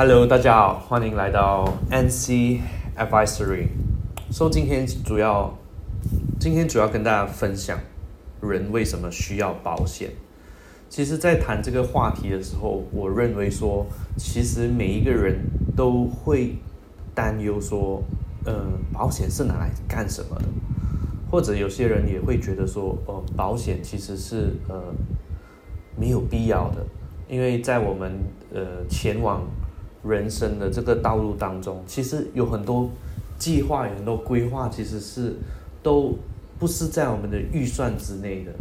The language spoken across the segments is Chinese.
Hello，大家好，欢迎来到 NC Advisory。so 今天主要今天主要跟大家分享人为什么需要保险。其实，在谈这个话题的时候，我认为说，其实每一个人都会担忧说，呃，保险是拿来干什么的？或者有些人也会觉得说，哦，保险其实是呃没有必要的，因为在我们呃前往人生的这个道路当中，其实有很多计划，有很多规划，其实是都不是在我们的预算之内的。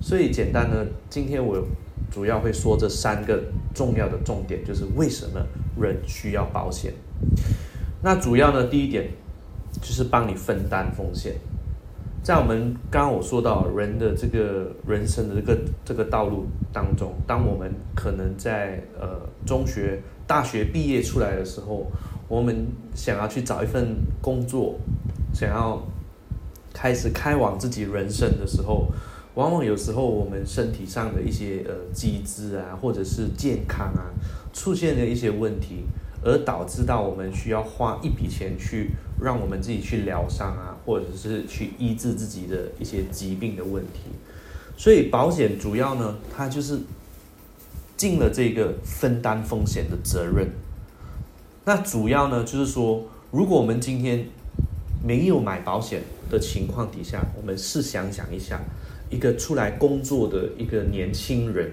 所以简单的，今天我主要会说这三个重要的重点，就是为什么人需要保险。那主要呢，第一点就是帮你分担风险。在我们刚刚我说到人的这个人生的这个这个道路当中，当我们可能在呃中学、大学毕业出来的时候，我们想要去找一份工作，想要开始开往自己人生的时候，往往有时候我们身体上的一些呃机制啊，或者是健康啊，出现了一些问题。而导致到我们需要花一笔钱去让我们自己去疗伤啊，或者是去医治自己的一些疾病的问题。所以保险主要呢，它就是尽了这个分担风险的责任。那主要呢，就是说，如果我们今天没有买保险的情况底下，我们试想想一下，一个出来工作的一个年轻人，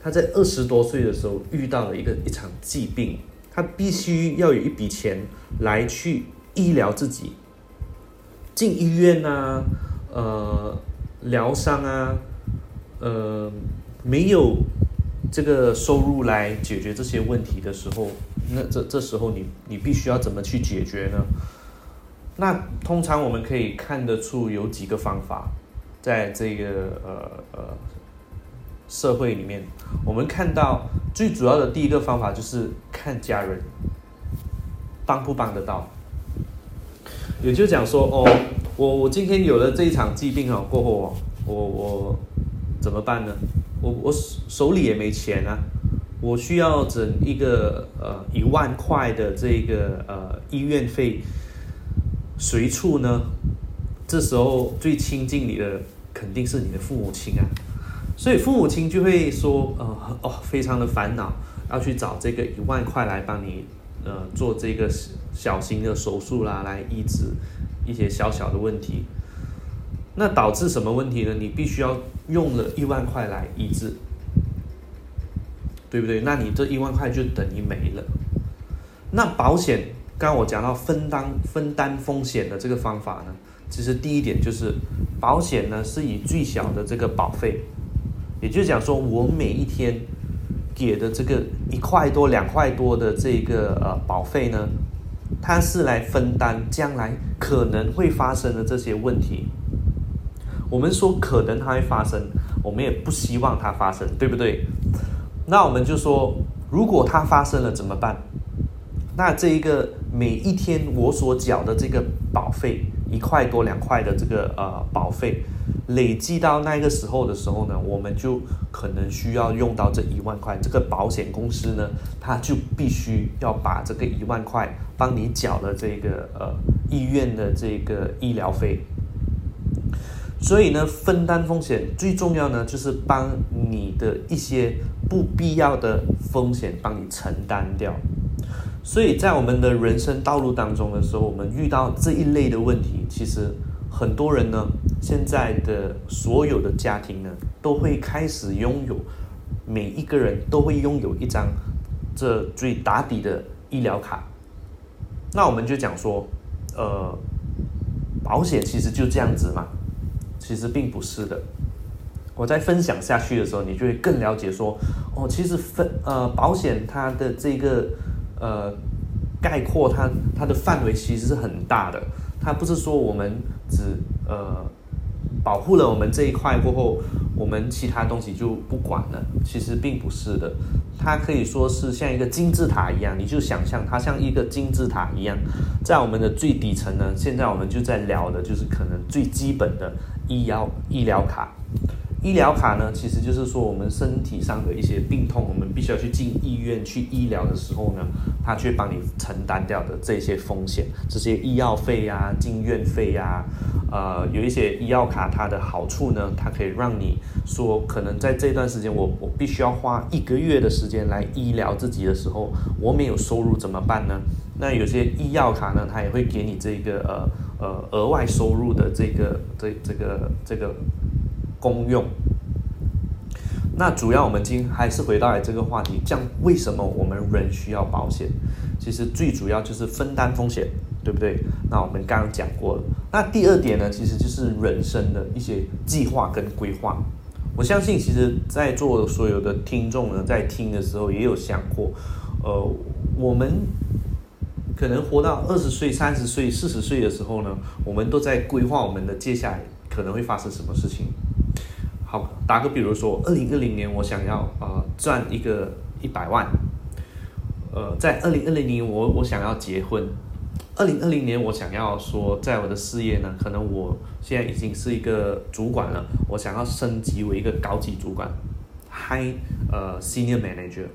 他在二十多岁的时候遇到了一个一场疾病。他必须要有一笔钱来去医疗自己，进医院啊，呃，疗伤啊，呃，没有这个收入来解决这些问题的时候，那这这时候你你必须要怎么去解决呢？那通常我们可以看得出有几个方法，在这个呃呃。社会里面，我们看到最主要的第一个方法就是看家人帮不帮得到。也就讲说，哦，我我今天有了这一场疾病哦，过后我我怎么办呢？我我手里也没钱啊，我需要整一个呃一万块的这个呃医院费，谁出呢？这时候最亲近你的肯定是你的父母亲啊。所以父母亲就会说，呃，哦，非常的烦恼，要去找这个一万块来帮你，呃，做这个小型的手术啦，来医治一些小小的问题。那导致什么问题呢？你必须要用了一万块来医治，对不对？那你这一万块就等于没了。那保险，刚刚我讲到分担分担风险的这个方法呢，其实第一点就是保险呢是以最小的这个保费。也就是讲说，我每一天给的这个一块多、两块多的这个呃保费呢，它是来分担将来可能会发生的这些问题。我们说可能它会发生，我们也不希望它发生，对不对？那我们就说，如果它发生了怎么办？那这一个每一天我所缴的这个保费一块多、两块的这个呃保费。累计到那个时候的时候呢，我们就可能需要用到这一万块。这个保险公司呢，他就必须要把这个一万块帮你缴了这个呃医院的这个医疗费。所以呢，分担风险最重要呢，就是帮你的一些不必要的风险帮你承担掉。所以在我们的人生道路当中的时候，我们遇到这一类的问题，其实。很多人呢，现在的所有的家庭呢，都会开始拥有，每一个人都会拥有一张这最打底的医疗卡。那我们就讲说，呃，保险其实就这样子嘛？其实并不是的。我在分享下去的时候，你就会更了解说，哦，其实分呃保险它的这个呃概括它它的范围其实是很大的。它不是说我们只呃保护了我们这一块过后，我们其他东西就不管了。其实并不是的，它可以说是像一个金字塔一样，你就想象它像一个金字塔一样，在我们的最底层呢，现在我们就在聊的就是可能最基本的医药医疗卡。医疗卡呢，其实就是说我们身体上的一些病痛，我们必须要去进医院去医疗的时候呢，他去帮你承担掉的这些风险，这些医药费呀、进院费呀，呃，有一些医药卡它的好处呢，它可以让你说，可能在这段时间我我必须要花一个月的时间来医疗自己的时候，我没有收入怎么办呢？那有些医药卡呢，它也会给你这个呃呃额外收入的这个这这个这个。功用。那主要我们今还是回到这个话题，这样为什么我们人需要保险？其实最主要就是分担风险，对不对？那我们刚刚讲过了。那第二点呢，其实就是人生的一些计划跟规划。我相信，其实在座所有的听众呢，在听的时候也有想过，呃，我们可能活到二十岁、三十岁、四十岁的时候呢，我们都在规划我们的接下来可能会发生什么事情。好，打个比如说，二零二零年我想要呃赚一个一百万，呃，在二零二零年我我想要结婚，二零二零年我想要说在我的事业呢，可能我现在已经是一个主管了，我想要升级为一个高级主管，high 呃 senior manager，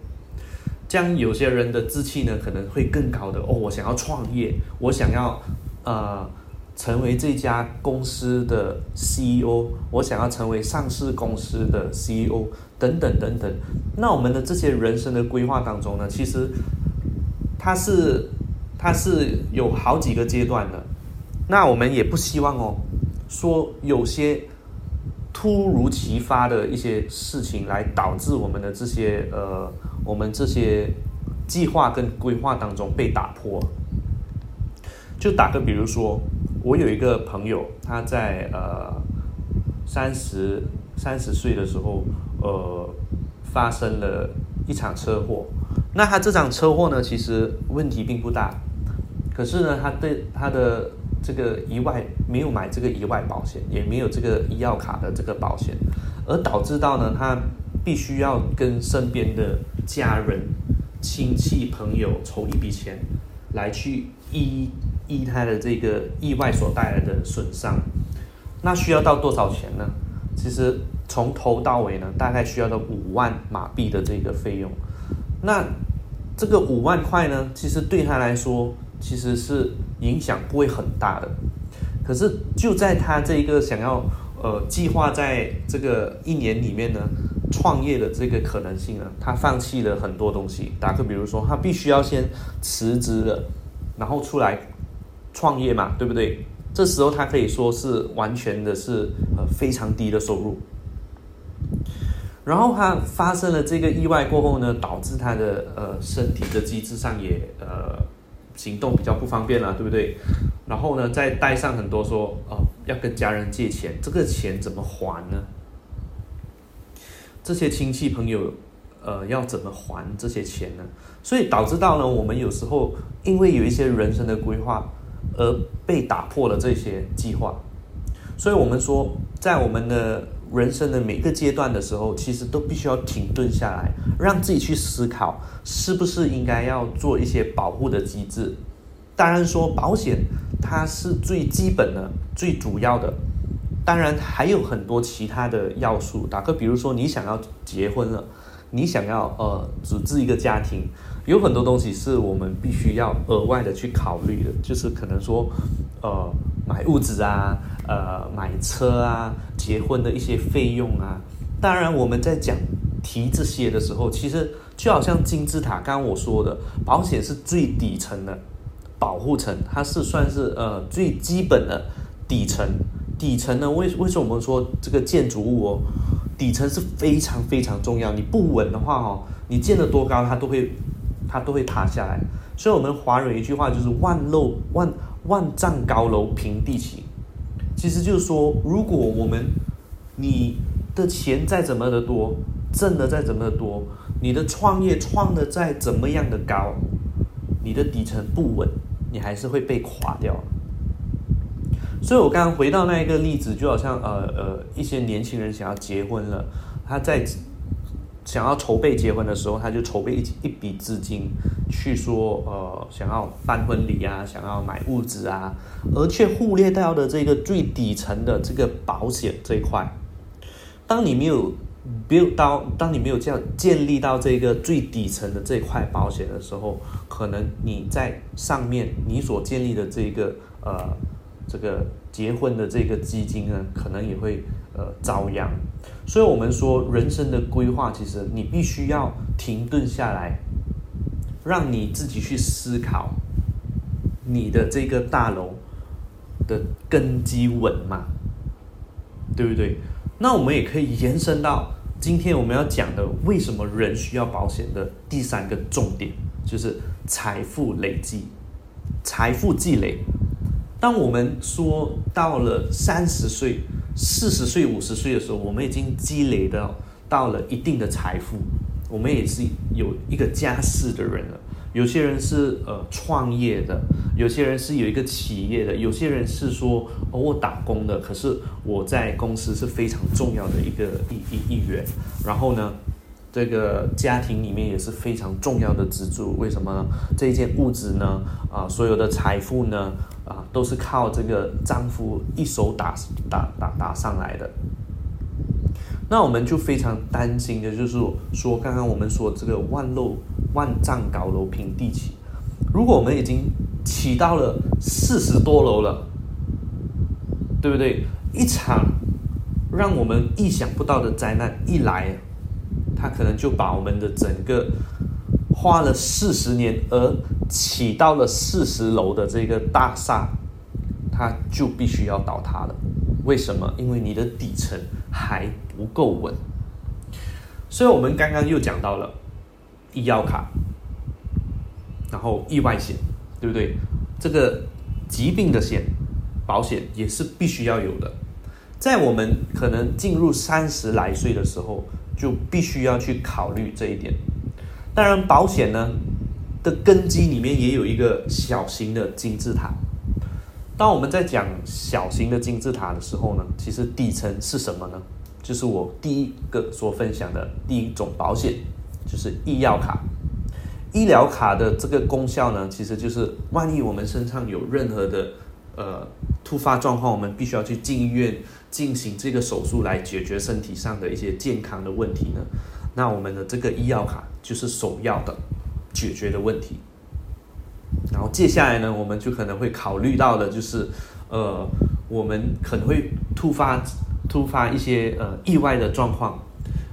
这样有些人的志气呢可能会更高的哦，我想要创业，我想要呃。成为这家公司的 CEO，我想要成为上市公司的 CEO，等等等等。那我们的这些人生的规划当中呢，其实它是它是有好几个阶段的。那我们也不希望哦，说有些突如其发的一些事情来导致我们的这些呃，我们这些计划跟规划当中被打破。就打个比如说。我有一个朋友，他在呃三十三十岁的时候，呃发生了一场车祸。那他这场车祸呢，其实问题并不大，可是呢，他对他的这个意外没有买这个意外保险，也没有这个医药卡的这个保险，而导致到呢，他必须要跟身边的家人、亲戚、朋友筹一笔钱来去医。医他的这个意外所带来的损伤，那需要到多少钱呢？其实从头到尾呢，大概需要到五万马币的这个费用。那这个五万块呢，其实对他来说其实是影响不会很大的。可是就在他这一个想要呃计划在这个一年里面呢创业的这个可能性呢，他放弃了很多东西。打个比如说，他必须要先辞职了，然后出来。创业嘛，对不对？这时候他可以说是完全的是呃非常低的收入。然后他发生了这个意外过后呢，导致他的呃身体的机制上也呃行动比较不方便了，对不对？然后呢，再带上很多说哦要跟家人借钱，这个钱怎么还呢？这些亲戚朋友呃要怎么还这些钱呢？所以导致到呢，我们有时候因为有一些人生的规划。而被打破了这些计划，所以我们说，在我们的人生的每个阶段的时候，其实都必须要停顿下来，让自己去思考，是不是应该要做一些保护的机制。当然说，保险它是最基本的、最主要的，当然还有很多其他的要素。打个比如说，你想要结婚了，你想要呃组织一个家庭。有很多东西是我们必须要额外的去考虑的，就是可能说，呃，买屋子啊，呃，买车啊，结婚的一些费用啊。当然，我们在讲提这些的时候，其实就好像金字塔，刚刚我说的，保险是最底层的保护层，它是算是呃最基本的底层。底层呢，为为什么我们说这个建筑物哦，底层是非常非常重要。你不稳的话哦，你建得多高，它都会。它都会塌下来，所以我们华人一句话就是“万楼万万丈高楼平地起”，其实就是说，如果我们你的钱再怎么的多，挣的再怎么的多，你的创业创的再怎么样的高，你的底层不稳，你还是会被垮掉。所以我刚刚回到那一个例子，就好像呃呃，一些年轻人想要结婚了，他在。想要筹备结婚的时候，他就筹备一一笔资金，去说呃想要办婚礼啊，想要买物资啊，而却忽略掉的这个最底层的这个保险这一块。当你没有 build 到，当你没有这样建立到这个最底层的这块保险的时候，可能你在上面你所建立的这个呃这个结婚的这个基金呢，可能也会呃遭殃。所以，我们说人生的规划，其实你必须要停顿下来，让你自己去思考，你的这个大楼的根基稳吗？对不对？那我们也可以延伸到今天我们要讲的，为什么人需要保险的第三个重点，就是财富累积、财富积累。当我们说到了三十岁。四十岁、五十岁的时候，我们已经积累到到了一定的财富，我们也是有一个家室的人了。有些人是呃创业的，有些人是有一个企业的，有些人是说哦我打工的，可是我在公司是非常重要的一个一一一员。然后呢，这个家庭里面也是非常重要的支柱。为什么这一件物质呢？啊，所有的财富呢？啊，都是靠这个丈夫一手打打打打上来的。那我们就非常担心的，就是说，刚刚我们说这个万楼万丈高楼平地起，如果我们已经起到了四十多楼了，对不对？一场让我们意想不到的灾难一来，它可能就把我们的整个。花了四十年而起到了四十楼的这个大厦，它就必须要倒塌了。为什么？因为你的底层还不够稳。所以我们刚刚又讲到了医药卡，然后意外险，对不对？这个疾病的险保险也是必须要有的。在我们可能进入三十来岁的时候，就必须要去考虑这一点。当然，保险呢的根基里面也有一个小型的金字塔。当我们在讲小型的金字塔的时候呢，其实底层是什么呢？就是我第一个所分享的第一种保险，就是医药卡。医疗卡的这个功效呢，其实就是万一我们身上有任何的呃突发状况，我们必须要去进医院进行这个手术来解决身体上的一些健康的问题呢。那我们的这个医药卡就是首要的解决的问题，然后接下来呢，我们就可能会考虑到的，就是呃，我们可能会突发突发一些呃意外的状况，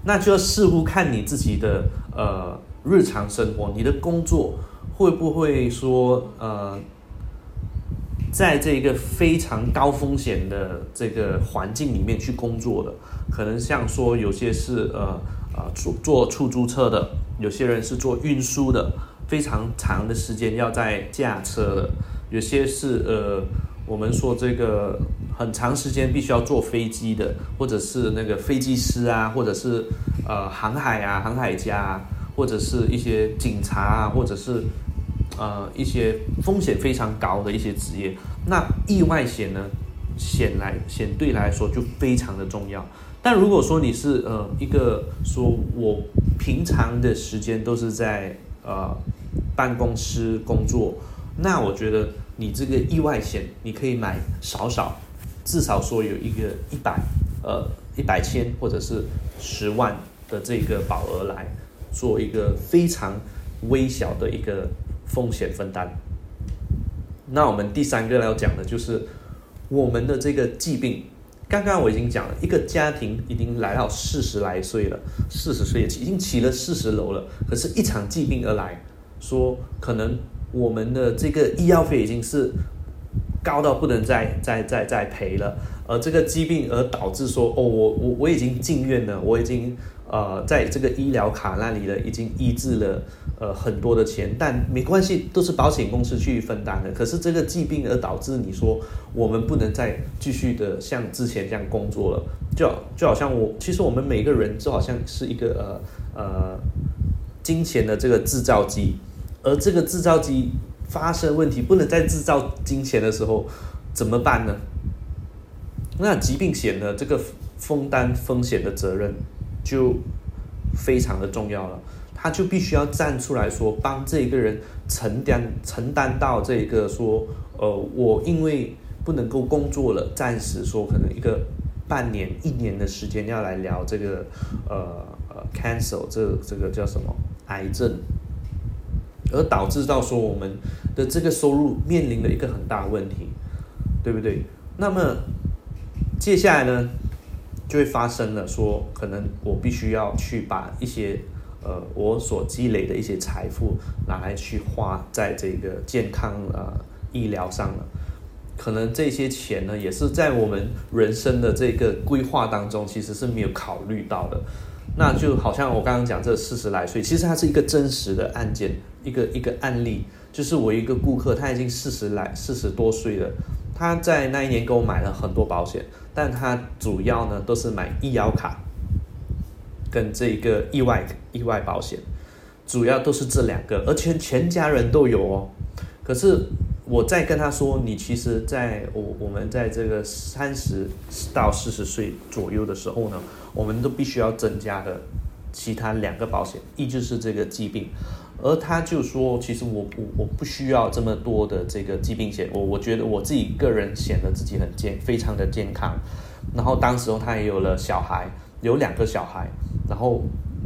那就要视乎看你自己的呃日常生活，你的工作会不会说呃，在这个非常高风险的这个环境里面去工作的，可能像说有些是呃。呃，坐坐出租车的，有些人是做运输的，非常长的时间要在驾车的；有些是呃，我们说这个很长时间必须要坐飞机的，或者是那个飞机师啊，或者是呃航海啊，航海家啊，或者是一些警察啊，或者是呃一些风险非常高的一些职业。那意外险呢，险来险对来说就非常的重要。但如果说你是呃一个说我平常的时间都是在呃办公室工作，那我觉得你这个意外险你可以买少少，至少说有一个一百呃一百千或者是十万的这个保额来做一个非常微小的一个风险分担。那我们第三个要讲的就是我们的这个疾病。刚刚我已经讲了，一个家庭已经来到四十来岁了，四十岁已经起了四十楼了，可是，一场疾病而来，说可能我们的这个医药费已经是高到不能再再再再赔了，而这个疾病而导致说，哦，我我我已经进院了，我已经。呃，在这个医疗卡那里呢，已经医治了呃很多的钱，但没关系，都是保险公司去分担的。可是这个疾病而导致你说我们不能再继续的像之前这样工作了，就就好像我，其实我们每个人就好像是一个呃呃金钱的这个制造机，而这个制造机发生问题，不能再制造金钱的时候怎么办呢？那疾病险呢，这个分担风险的责任。就非常的重要了，他就必须要站出来说，帮这个人承担承担到这一个说，呃，我因为不能够工作了，暂时说可能一个半年、一年的时间要来聊这个呃呃 cancel 这这个叫什么癌症，而导致到说我们的这个收入面临了一个很大的问题，对不对？那么接下来呢，就会发生了说，可能我必须要去把一些呃我所积累的一些财富拿来去花在这个健康呃医疗上了。可能这些钱呢，也是在我们人生的这个规划当中，其实是没有考虑到的。那就好像我刚刚讲这四十来岁，其实它是一个真实的案件，一个一个案例，就是我一个顾客，他已经四十来四十多岁了，他在那一年给我买了很多保险，但他主要呢都是买医疗卡跟这个意外意外保险，主要都是这两个，而且全家人都有哦。可是。我在跟他说，你其实，在我我们在这个三十到四十岁左右的时候呢，我们都必须要增加的其他两个保险，一就是这个疾病，而他就说，其实我我我不需要这么多的这个疾病险，我我觉得我自己个人显得自己很健，非常的健康。然后当时候他也有了小孩，有两个小孩，然后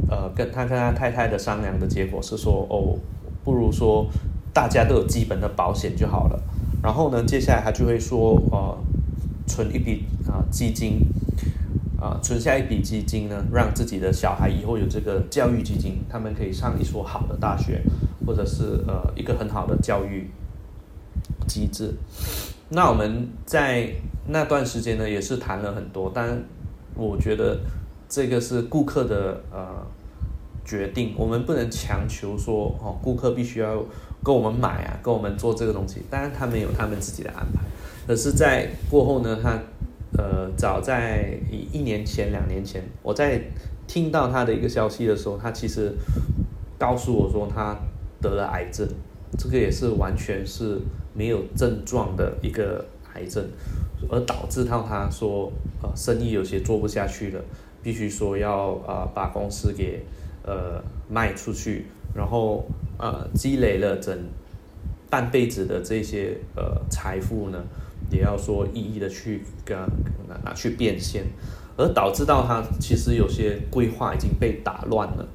呃跟他跟他太太的商量的结果是说，哦，不如说。大家都有基本的保险就好了，然后呢，接下来他就会说，呃，存一笔啊基金，啊，存下一笔基金呢，让自己的小孩以后有这个教育基金，他们可以上一所好的大学，或者是呃一个很好的教育机制。那我们在那段时间呢，也是谈了很多，但我觉得这个是顾客的呃决定，我们不能强求说，哦，顾客必须要。跟我们买啊，跟我们做这个东西，当然他们有他们自己的安排。可是，在过后呢，他呃，早在一年前、两年前，我在听到他的一个消息的时候，他其实告诉我说他得了癌症，这个也是完全是没有症状的一个癌症，而导致到他说呃生意有些做不下去了，必须说要呃把公司给呃卖出去。然后，呃，积累了整半辈子的这些呃财富呢，也要说一一的去跟拿拿去变现，而导致到他其实有些规划已经被打乱了。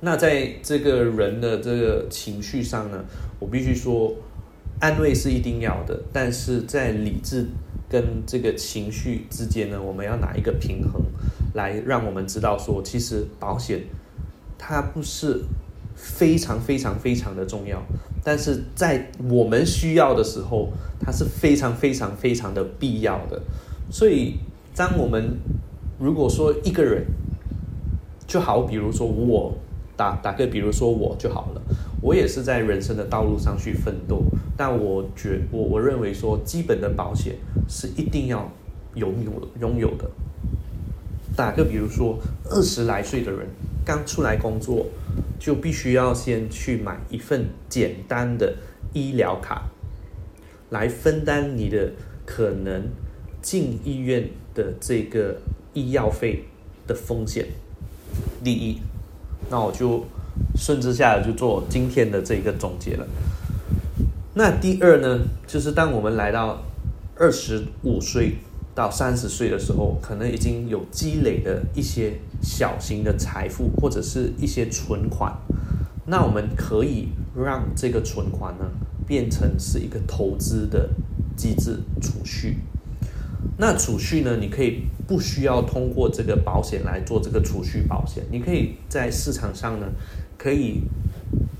那在这个人的这个情绪上呢，我必须说，安慰是一定要的，但是在理智跟这个情绪之间呢，我们要拿一个平衡，来让我们知道说，其实保险。它不是非常非常非常的重要，但是在我们需要的时候，它是非常非常非常的必要的。所以，当我们如果说一个人，就好比如说我打打个，比如说我就好了，我也是在人生的道路上去奋斗，但我觉我我认为说，基本的保险是一定要拥有拥有的。打个比如说，二十来岁的人。刚出来工作，就必须要先去买一份简单的医疗卡，来分担你的可能进医院的这个医药费的风险。第一，那我就顺之下来就做今天的这个总结了。那第二呢，就是当我们来到二十五岁。到三十岁的时候，可能已经有积累的一些小型的财富，或者是一些存款。那我们可以让这个存款呢，变成是一个投资的机制储蓄。那储蓄呢，你可以不需要通过这个保险来做这个储蓄保险，你可以在市场上呢，可以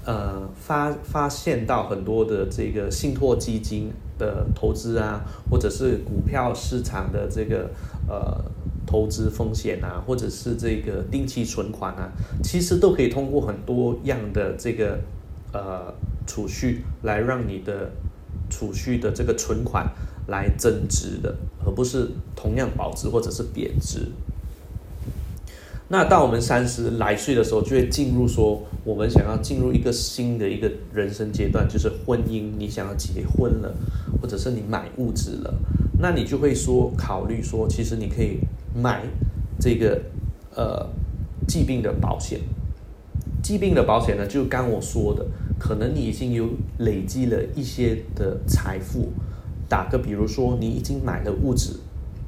呃发发现到很多的这个信托基金。的投资啊，或者是股票市场的这个呃投资风险啊，或者是这个定期存款啊，其实都可以通过很多样的这个呃储蓄来让你的储蓄的这个存款来增值的，而不是同样保值或者是贬值。那到我们三十来岁的时候，就会进入说，我们想要进入一个新的一个人生阶段，就是婚姻，你想要结婚了，或者是你买物质了，那你就会说考虑说，其实你可以买这个呃疾病的保险。疾病的保险呢，就刚我说的，可能你已经有累积了一些的财富，打个比如说，你已经买了物质，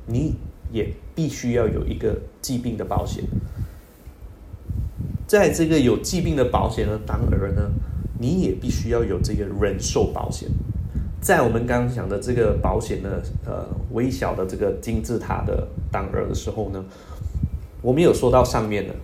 你。也必须要有一个疾病的保险。在这个有疾病的保险呢，当然呢，你也必须要有这个人寿保险。在我们刚刚讲的这个保险的，呃，微小的这个金字塔的当儿的时候呢，我们有说到上面的，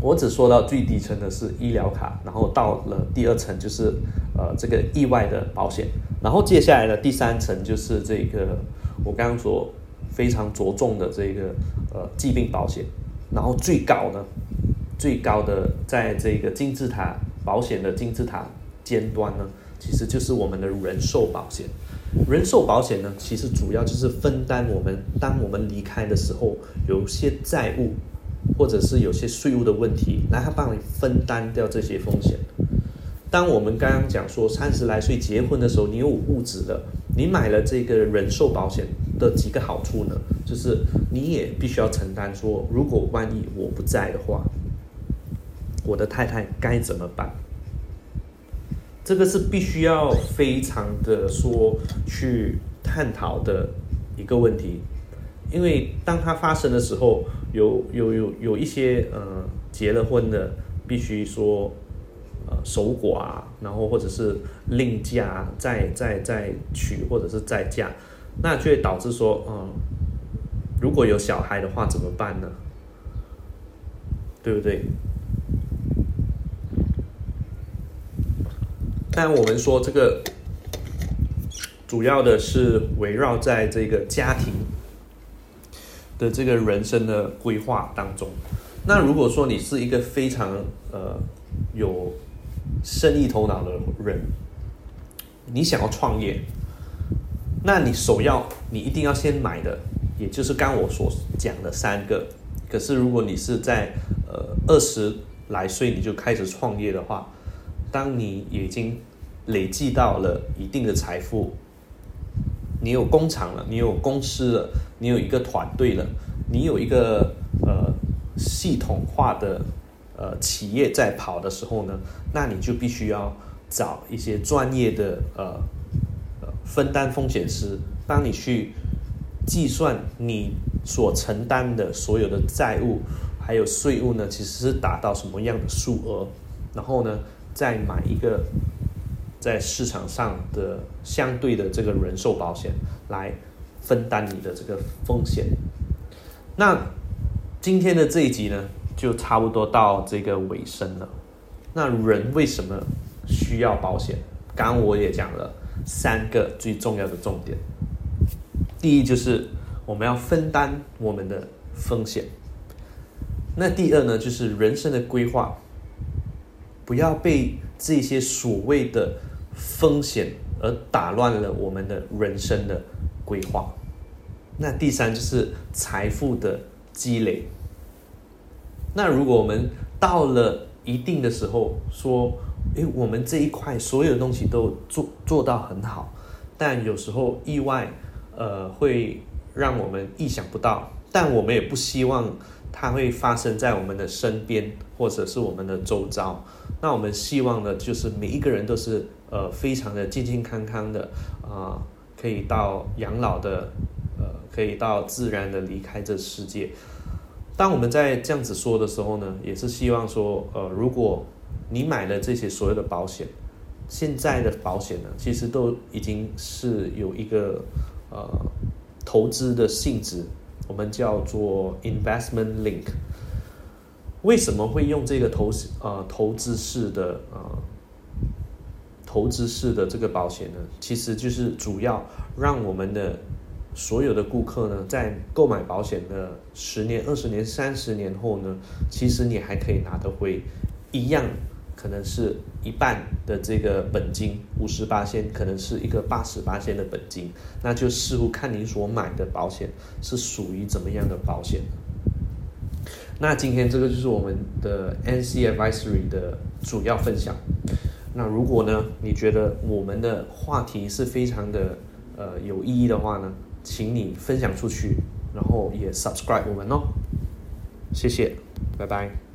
我只说到最底层的是医疗卡，然后到了第二层就是呃这个意外的保险，然后接下来的第三层就是这个我刚刚说非常着重的这个呃疾病保险，然后最高呢。最高的在这个金字塔保险的金字塔尖端呢，其实就是我们的人寿保险。人寿保险呢，其实主要就是分担我们当我们离开的时候，有些债务或者是有些税务的问题，来它帮你分担掉这些风险。当我们刚刚讲说三十来岁结婚的时候，你有物质的，你买了这个人寿保险的几个好处呢，就是你也必须要承担说，如果万一我不在的话。我的太太该怎么办？这个是必须要非常的说去探讨的一个问题，因为当它发生的时候，有有有有一些呃结了婚的，必须说呃守寡，然后或者是另嫁再再再娶或者是再嫁，那就会导致说，嗯，如果有小孩的话怎么办呢？对不对？但我们说这个主要的是围绕在这个家庭的这个人生的规划当中。那如果说你是一个非常呃有生意头脑的人，你想要创业，那你首要你一定要先买的，也就是刚我所讲的三个。可是如果你是在呃二十来岁你就开始创业的话，当你已经累计到了一定的财富，你有工厂了，你有公司了，你有一个团队了，你有一个呃系统化的呃企业在跑的时候呢，那你就必须要找一些专业的呃呃分担风险师，帮你去计算你所承担的所有的债务还有税务呢，其实是达到什么样的数额，然后呢？再买一个在市场上的相对的这个人寿保险来分担你的这个风险。那今天的这一集呢，就差不多到这个尾声了。那人为什么需要保险？刚刚我也讲了三个最重要的重点。第一就是我们要分担我们的风险。那第二呢，就是人生的规划。不要被这些所谓的风险而打乱了我们的人生的规划。那第三就是财富的积累。那如果我们到了一定的时候，说，诶，我们这一块所有的东西都做做到很好，但有时候意外，呃，会让我们意想不到。但我们也不希望它会发生在我们的身边或者是我们的周遭。那我们希望呢，就是每一个人都是呃非常的健健康康的啊，可以到养老的，呃，可以到自然的离开这世界。当我们在这样子说的时候呢，也是希望说，呃，如果你买了这些所有的保险，现在的保险呢，其实都已经是有一个呃投资的性质，我们叫做 investment link。为什么会用这个投呃投资式的呃投资式的这个保险呢？其实就是主要让我们的所有的顾客呢，在购买保险的十年、二十年、三十年后呢，其实你还可以拿得回一样，可能是一半的这个本金，五十八千，可能是一个八十八千的本金，那就视乎看你所买的保险是属于怎么样的保险。那今天这个就是我们的 NC Advisory 的主要分享。那如果呢，你觉得我们的话题是非常的呃有意义的话呢，请你分享出去，然后也 subscribe 我们哦。谢谢，拜拜。